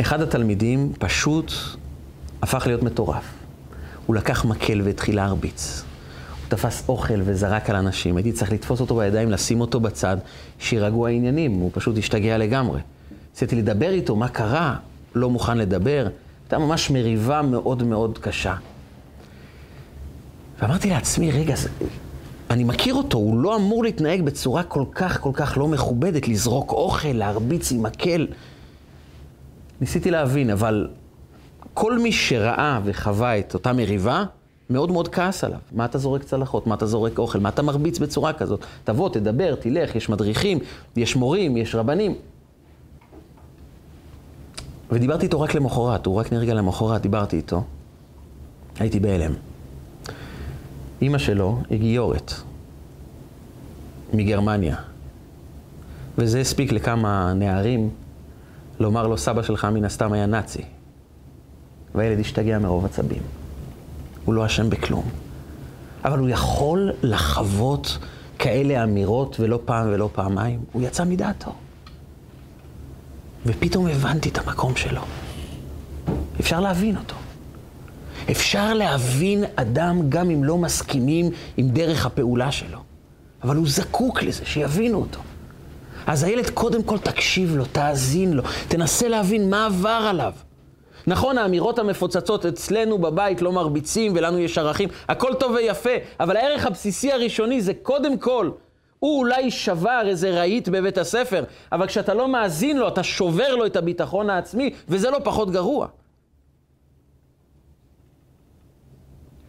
S1: אחד התלמידים פשוט הפך להיות מטורף. הוא לקח מקל והתחיל להרביץ. תפס אוכל וזרק על אנשים. הייתי צריך לתפוס אותו בידיים, לשים אותו בצד, שירגעו העניינים. הוא פשוט השתגע לגמרי. ניסיתי לדבר איתו, מה קרה? לא מוכן לדבר. הייתה ממש מריבה מאוד מאוד קשה. ואמרתי לעצמי, רגע, זה... אני מכיר אותו, הוא לא אמור להתנהג בצורה כל כך כל כך לא מכובדת, לזרוק אוכל, להרביץ עם מקל. ניסיתי להבין, אבל כל מי שראה וחווה את אותה מריבה, מאוד מאוד כעס עליו. מה אתה זורק צלחות? מה אתה זורק אוכל? מה אתה מרביץ בצורה כזאת? תבוא, תדבר, תלך, יש מדריכים, יש מורים, יש רבנים. ודיברתי איתו רק למחרת, הוא רק נרגע למחרת, דיברתי איתו. הייתי בהלם. אימא שלו היא גיורת מגרמניה. וזה הספיק לכמה נערים לומר לו, סבא שלך מן הסתם היה נאצי. והילד השתגע מרוב עצבים. הוא לא אשם בכלום. אבל הוא יכול לחוות כאלה אמירות, ולא פעם ולא פעמיים. הוא יצא מדעתו. ופתאום הבנתי את המקום שלו. אפשר להבין אותו. אפשר להבין אדם גם אם לא מסכימים עם דרך הפעולה שלו. אבל הוא זקוק לזה, שיבינו אותו. אז הילד, קודם כל תקשיב לו, תאזין לו, תנסה להבין מה עבר עליו. נכון, האמירות המפוצצות אצלנו בבית לא מרביצים ולנו יש ערכים, הכל טוב ויפה, אבל הערך הבסיסי הראשוני זה קודם כל, הוא אולי שבר איזה רהיט בבית הספר, אבל כשאתה לא מאזין לו, אתה שובר לו את הביטחון העצמי, וזה לא פחות גרוע.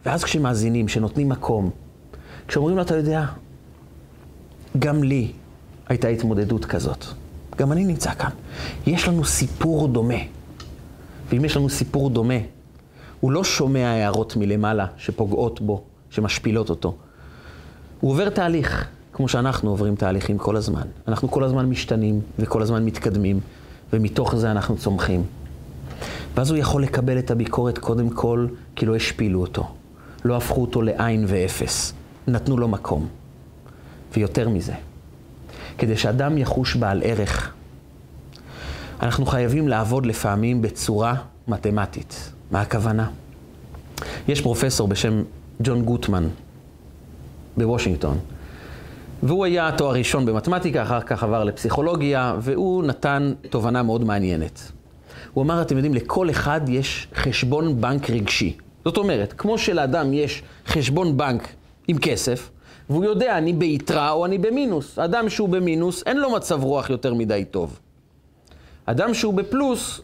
S1: ואז כשמאזינים, כשנותנים מקום, כשאומרים לו, אתה יודע, גם לי הייתה התמודדות כזאת. גם אני נמצא כאן. יש לנו סיפור דומה. ואם יש לנו סיפור דומה, הוא לא שומע הערות מלמעלה שפוגעות בו, שמשפילות אותו. הוא עובר תהליך, כמו שאנחנו עוברים תהליכים כל הזמן. אנחנו כל הזמן משתנים וכל הזמן מתקדמים, ומתוך זה אנחנו צומחים. ואז הוא יכול לקבל את הביקורת קודם כל כי לא השפילו אותו. לא הפכו אותו לעין ואפס. נתנו לו מקום. ויותר מזה, כדי שאדם יחוש בעל ערך, אנחנו חייבים לעבוד לפעמים בצורה מתמטית. מה הכוונה? יש פרופסור בשם ג'ון גוטמן בוושינגטון, והוא היה תואר ראשון במתמטיקה, אחר כך עבר לפסיכולוגיה, והוא נתן תובנה מאוד מעניינת. הוא אמר, אתם יודעים, לכל אחד יש חשבון בנק רגשי. זאת אומרת, כמו שלאדם יש חשבון בנק עם כסף, והוא יודע, אני ביתרה או אני במינוס. אדם שהוא במינוס, אין לו מצב רוח יותר מדי טוב. אדם שהוא בפלוס,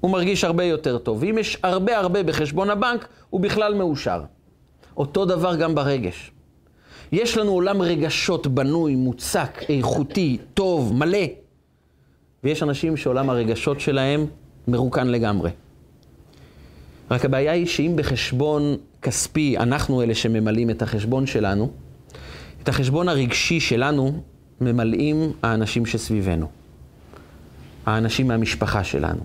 S1: הוא מרגיש הרבה יותר טוב. ואם יש הרבה הרבה בחשבון הבנק, הוא בכלל מאושר. אותו דבר גם ברגש. יש לנו עולם רגשות בנוי, מוצק, איכותי, טוב, מלא. ויש אנשים שעולם הרגשות שלהם מרוקן לגמרי. רק הבעיה היא שאם בחשבון כספי אנחנו אלה שממלאים את החשבון שלנו, את החשבון הרגשי שלנו ממלאים האנשים שסביבנו, האנשים מהמשפחה שלנו.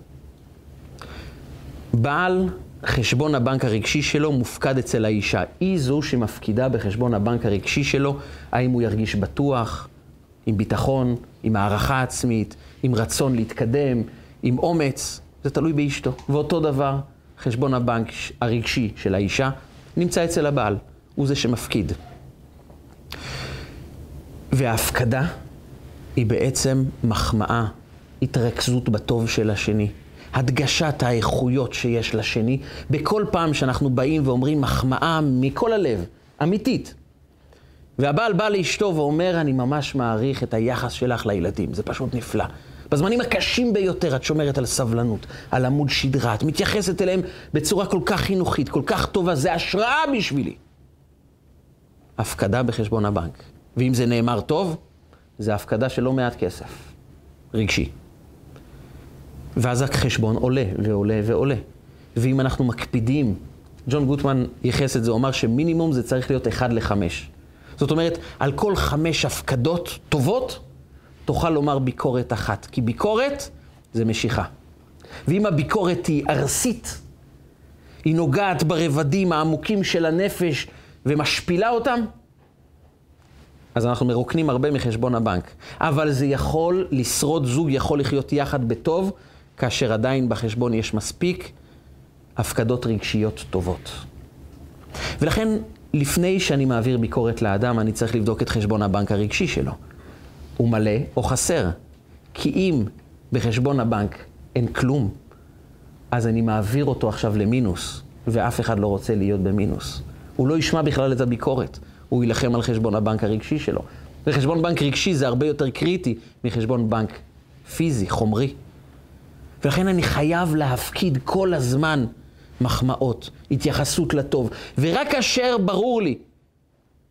S1: בעל חשבון הבנק הרגשי שלו מופקד אצל האישה. היא זו שמפקידה בחשבון הבנק הרגשי שלו, האם הוא ירגיש בטוח, עם ביטחון, עם הערכה עצמית, עם רצון להתקדם, עם אומץ, זה תלוי באשתו. ואותו דבר, חשבון הבנק הרגשי של האישה נמצא אצל הבעל, הוא זה שמפקיד. וההפקדה היא בעצם מחמאה, התרכזות בטוב של השני. הדגשת האיכויות שיש לשני, בכל פעם שאנחנו באים ואומרים מחמאה מכל הלב, אמיתית. והבעל בא לאשתו ואומר, אני ממש מעריך את היחס שלך לילדים, זה פשוט נפלא. בזמנים הקשים ביותר את שומרת על סבלנות, על עמוד שדרה, את מתייחסת אליהם בצורה כל כך חינוכית, כל כך טובה, זה השראה בשבילי. הפקדה בחשבון הבנק. ואם זה נאמר טוב, זה הפקדה של לא מעט כסף, רגשי. ואז החשבון עולה ועולה ועולה. ואם אנחנו מקפידים, ג'ון גוטמן ייחס את זה, הוא אמר שמינימום זה צריך להיות 1 ל-5. זאת אומרת, על כל חמש הפקדות טובות, תוכל לומר ביקורת אחת. כי ביקורת זה משיכה. ואם הביקורת היא ארסית, היא נוגעת ברבדים העמוקים של הנפש ומשפילה אותם, אז אנחנו מרוקנים הרבה מחשבון הבנק. אבל זה יכול לשרוד, זוג יכול לחיות יחד בטוב, כאשר עדיין בחשבון יש מספיק הפקדות רגשיות טובות. ולכן, לפני שאני מעביר ביקורת לאדם, אני צריך לבדוק את חשבון הבנק הרגשי שלו. הוא מלא או חסר. כי אם בחשבון הבנק אין כלום, אז אני מעביר אותו עכשיו למינוס, ואף אחד לא רוצה להיות במינוס. הוא לא ישמע בכלל את הביקורת, הוא יילחם על חשבון הבנק הרגשי שלו. וחשבון בנק רגשי זה הרבה יותר קריטי מחשבון בנק פיזי, חומרי. ולכן אני חייב להפקיד כל הזמן מחמאות, התייחסות לטוב. ורק כאשר ברור לי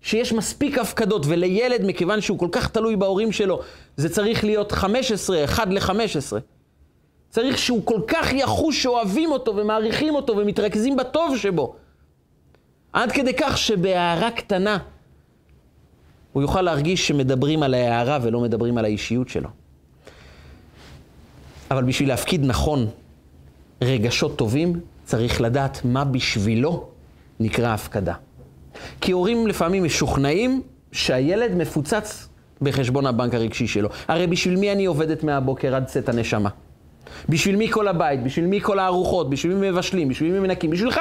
S1: שיש מספיק הפקדות, ולילד, מכיוון שהוא כל כך תלוי בהורים שלו, זה צריך להיות 15, 1 ל-15. צריך שהוא כל כך יחוש שאוהבים אותו ומעריכים אותו ומתרכזים בטוב שבו. עד כדי כך שבהערה קטנה הוא יוכל להרגיש שמדברים על ההערה ולא מדברים על האישיות שלו. אבל בשביל להפקיד נכון רגשות טובים, צריך לדעת מה בשבילו נקרא הפקדה. כי הורים לפעמים משוכנעים שהילד מפוצץ בחשבון הבנק הרגשי שלו. הרי בשביל מי אני עובדת מהבוקר עד צאת הנשמה? בשביל מי כל הבית? בשביל מי כל הארוחות? בשביל מי מבשלים? בשביל מי מנקים? בשבילך.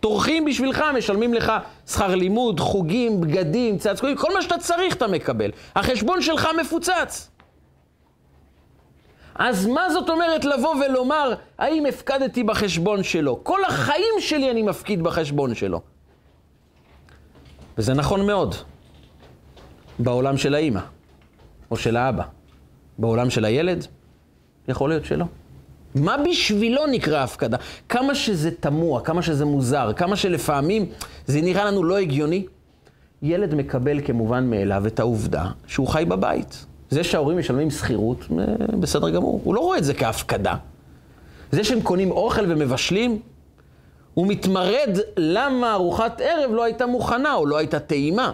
S1: טורחים בשבילך, משלמים לך שכר לימוד, חוגים, בגדים, צעצועים, כל מה שאתה צריך אתה מקבל. החשבון שלך מפוצץ. אז מה זאת אומרת לבוא ולומר, האם הפקדתי בחשבון שלו? כל החיים שלי אני מפקיד בחשבון שלו. וזה נכון מאוד, בעולם של האימא, או של האבא. בעולם של הילד, יכול להיות שלא. מה בשבילו נקרא הפקדה? כמה שזה תמוה, כמה שזה מוזר, כמה שלפעמים זה נראה לנו לא הגיוני, ילד מקבל כמובן מאליו את העובדה שהוא חי בבית. זה שההורים משלמים שכירות, אה, בסדר גמור. הוא לא רואה את זה כהפקדה. זה שהם קונים אוכל ומבשלים, הוא מתמרד למה ארוחת ערב לא הייתה מוכנה או לא הייתה טעימה.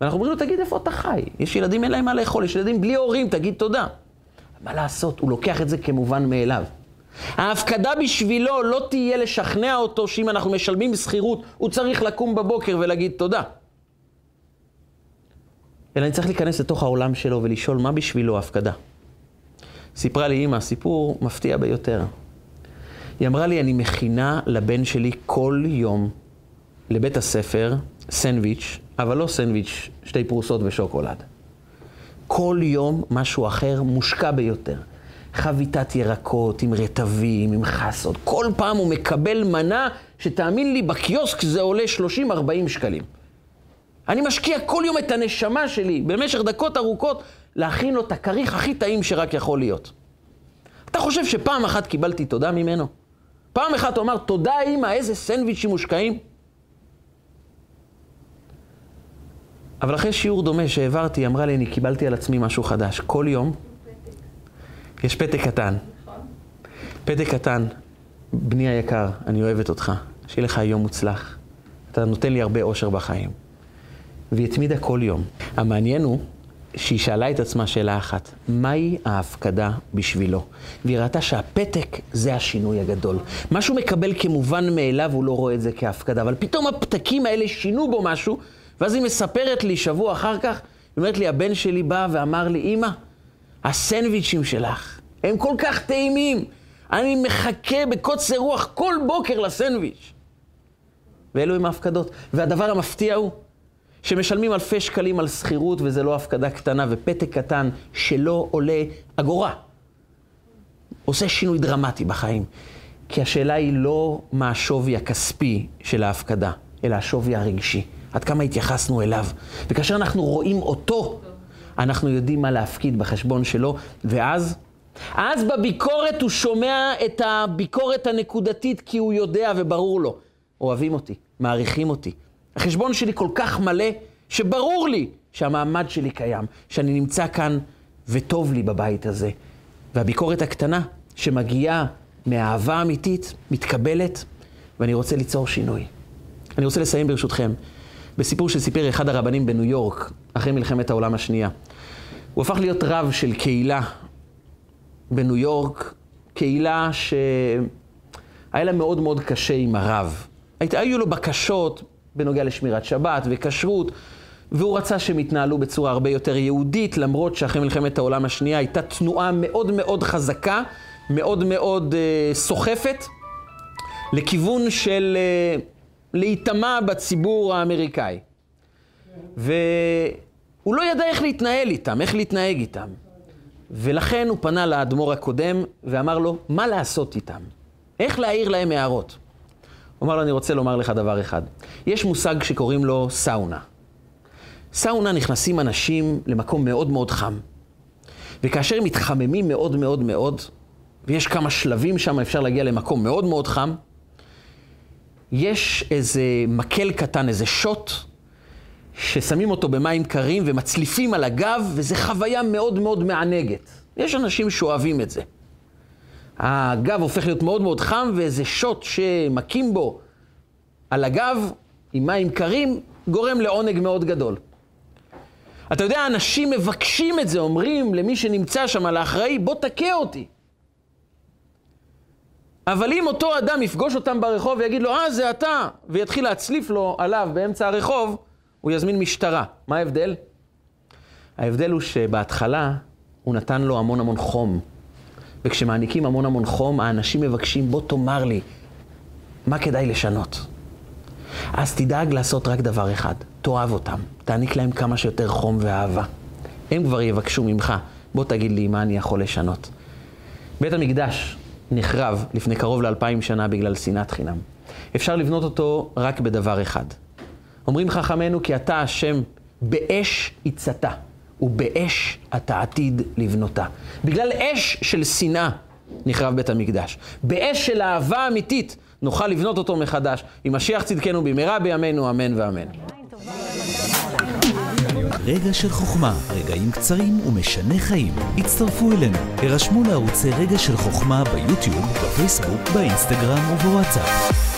S1: ואנחנו אומרים לו, תגיד איפה אתה חי? יש ילדים אין להם מה לאכול, יש ילדים בלי הורים, תגיד תודה. מה לעשות? הוא לוקח את זה כמובן מאליו. ההפקדה בשבילו לא תהיה לשכנע אותו שאם אנחנו משלמים שכירות, הוא צריך לקום בבוקר ולהגיד תודה. אלא אני צריך להיכנס לתוך העולם שלו ולשאול מה בשבילו ההפקדה. סיפרה לי אימא סיפור מפתיע ביותר. היא אמרה לי, אני מכינה לבן שלי כל יום לבית הספר סנדוויץ', אבל לא סנדוויץ', שתי פרוסות ושוקולד. כל יום משהו אחר מושקע ביותר. חביתת ירקות עם רטבים, עם חסות. כל פעם הוא מקבל מנה שתאמין לי, בקיוסק זה עולה 30-40 שקלים. אני משקיע כל יום את הנשמה שלי במשך דקות ארוכות להכין לו את הכריך הכי טעים שרק יכול להיות. אתה חושב שפעם אחת קיבלתי תודה ממנו? פעם אחת הוא אמר, תודה אימא, איזה סנדוויצ'ים מושקעים? אבל אחרי שיעור דומה שהעברתי, היא אמרה לי, אני קיבלתי על עצמי משהו חדש. כל יום יש פתק קטן. פתק קטן, בני היקר, אני אוהבת אותך, שיהיה לך יום מוצלח. אתה נותן לי הרבה אושר בחיים. והיא התמידה כל יום. המעניין הוא שהיא שאלה את עצמה שאלה אחת, מהי ההפקדה בשבילו? והיא ראתה שהפתק זה השינוי הגדול. מה שהוא מקבל כמובן מאליו, הוא לא רואה את זה כהפקדה, אבל פתאום הפתקים האלה שינו בו משהו, ואז היא מספרת לי שבוע אחר כך, היא אומרת לי, הבן שלי בא ואמר לי, אמא, הסנדוויצ'ים שלך הם כל כך טעימים, אני מחכה בקוצר רוח כל בוקר לסנדוויץ'. ואלו הם ההפקדות. והדבר המפתיע הוא שמשלמים אלפי שקלים על שכירות וזה לא הפקדה קטנה ופתק קטן שלא עולה אגורה. עושה שינוי דרמטי בחיים. כי השאלה היא לא מה השווי הכספי של ההפקדה, אלא השווי הרגשי. עד כמה התייחסנו אליו. וכאשר אנחנו רואים אותו, אנחנו יודעים מה להפקיד בחשבון שלו, ואז, אז בביקורת הוא שומע את הביקורת הנקודתית כי הוא יודע וברור לו. אוהבים אותי, מעריכים אותי. החשבון שלי כל כך מלא, שברור לי שהמעמד שלי קיים, שאני נמצא כאן וטוב לי בבית הזה. והביקורת הקטנה שמגיעה מאהבה אמיתית, מתקבלת, ואני רוצה ליצור שינוי. אני רוצה לסיים ברשותכם בסיפור שסיפר אחד הרבנים בניו יורק, אחרי מלחמת העולם השנייה. הוא הפך להיות רב של קהילה בניו יורק, קהילה שהיה לה מאוד מאוד קשה עם הרב. היו לו בקשות בנוגע לשמירת שבת וכשרות, והוא רצה שהם יתנהלו בצורה הרבה יותר יהודית, למרות שאחרי מלחמת העולם השנייה הייתה תנועה מאוד מאוד חזקה, מאוד מאוד uh, סוחפת, לכיוון של uh, להיטמע בציבור האמריקאי. והוא לא ידע איך להתנהל איתם, איך להתנהג איתם. ולכן הוא פנה לאדמו"ר הקודם ואמר לו, מה לעשות איתם? איך להעיר להם הערות? הוא אמר לו, אני רוצה לומר לך דבר אחד. יש מושג שקוראים לו סאונה. סאונה נכנסים אנשים למקום מאוד מאוד חם. וכאשר מתחממים מאוד מאוד מאוד, ויש כמה שלבים שם, אפשר להגיע למקום מאוד מאוד חם, יש איזה מקל קטן, איזה שוט, ששמים אותו במים קרים ומצליפים על הגב, וזו חוויה מאוד מאוד מענגת. יש אנשים שאוהבים את זה. הגב הופך להיות מאוד מאוד חם, ואיזה שוט שמכים בו על הגב עם מים קרים, גורם לעונג מאוד גדול. אתה יודע, אנשים מבקשים את זה, אומרים למי שנמצא שם, לאחראי, בוא תכה אותי. אבל אם אותו אדם יפגוש אותם ברחוב ויגיד לו, אה, זה אתה, ויתחיל להצליף לו עליו באמצע הרחוב, הוא יזמין משטרה. מה ההבדל? ההבדל הוא שבהתחלה הוא נתן לו המון המון חום. וכשמעניקים המון המון חום, האנשים מבקשים, בוא תאמר לי, מה כדאי לשנות? אז תדאג לעשות רק דבר אחד, תאהב אותם, תעניק להם כמה שיותר חום ואהבה. הם כבר יבקשו ממך, בוא תגיד לי מה אני יכול לשנות. בית המקדש נחרב לפני קרוב לאלפיים שנה בגלל שנאת חינם. אפשר לבנות אותו רק בדבר אחד. אומרים חכמינו כי אתה השם באש הצתה. ובאש אתה עתיד לבנותה. בגלל אש של שנאה נחרב בית המקדש. באש של אהבה אמיתית נוכל לבנות אותו מחדש. עם משיח צדקנו במהרה בימינו, אמן ואמן.
S2: רגע של חוכמה, רגעים קצרים ומשנה חיים. הצטרפו אלינו, הרשמו לערוצי רגע של חוכמה ביוטיוב, בפייסבוק, באינסטגרם ובוואטסאפ.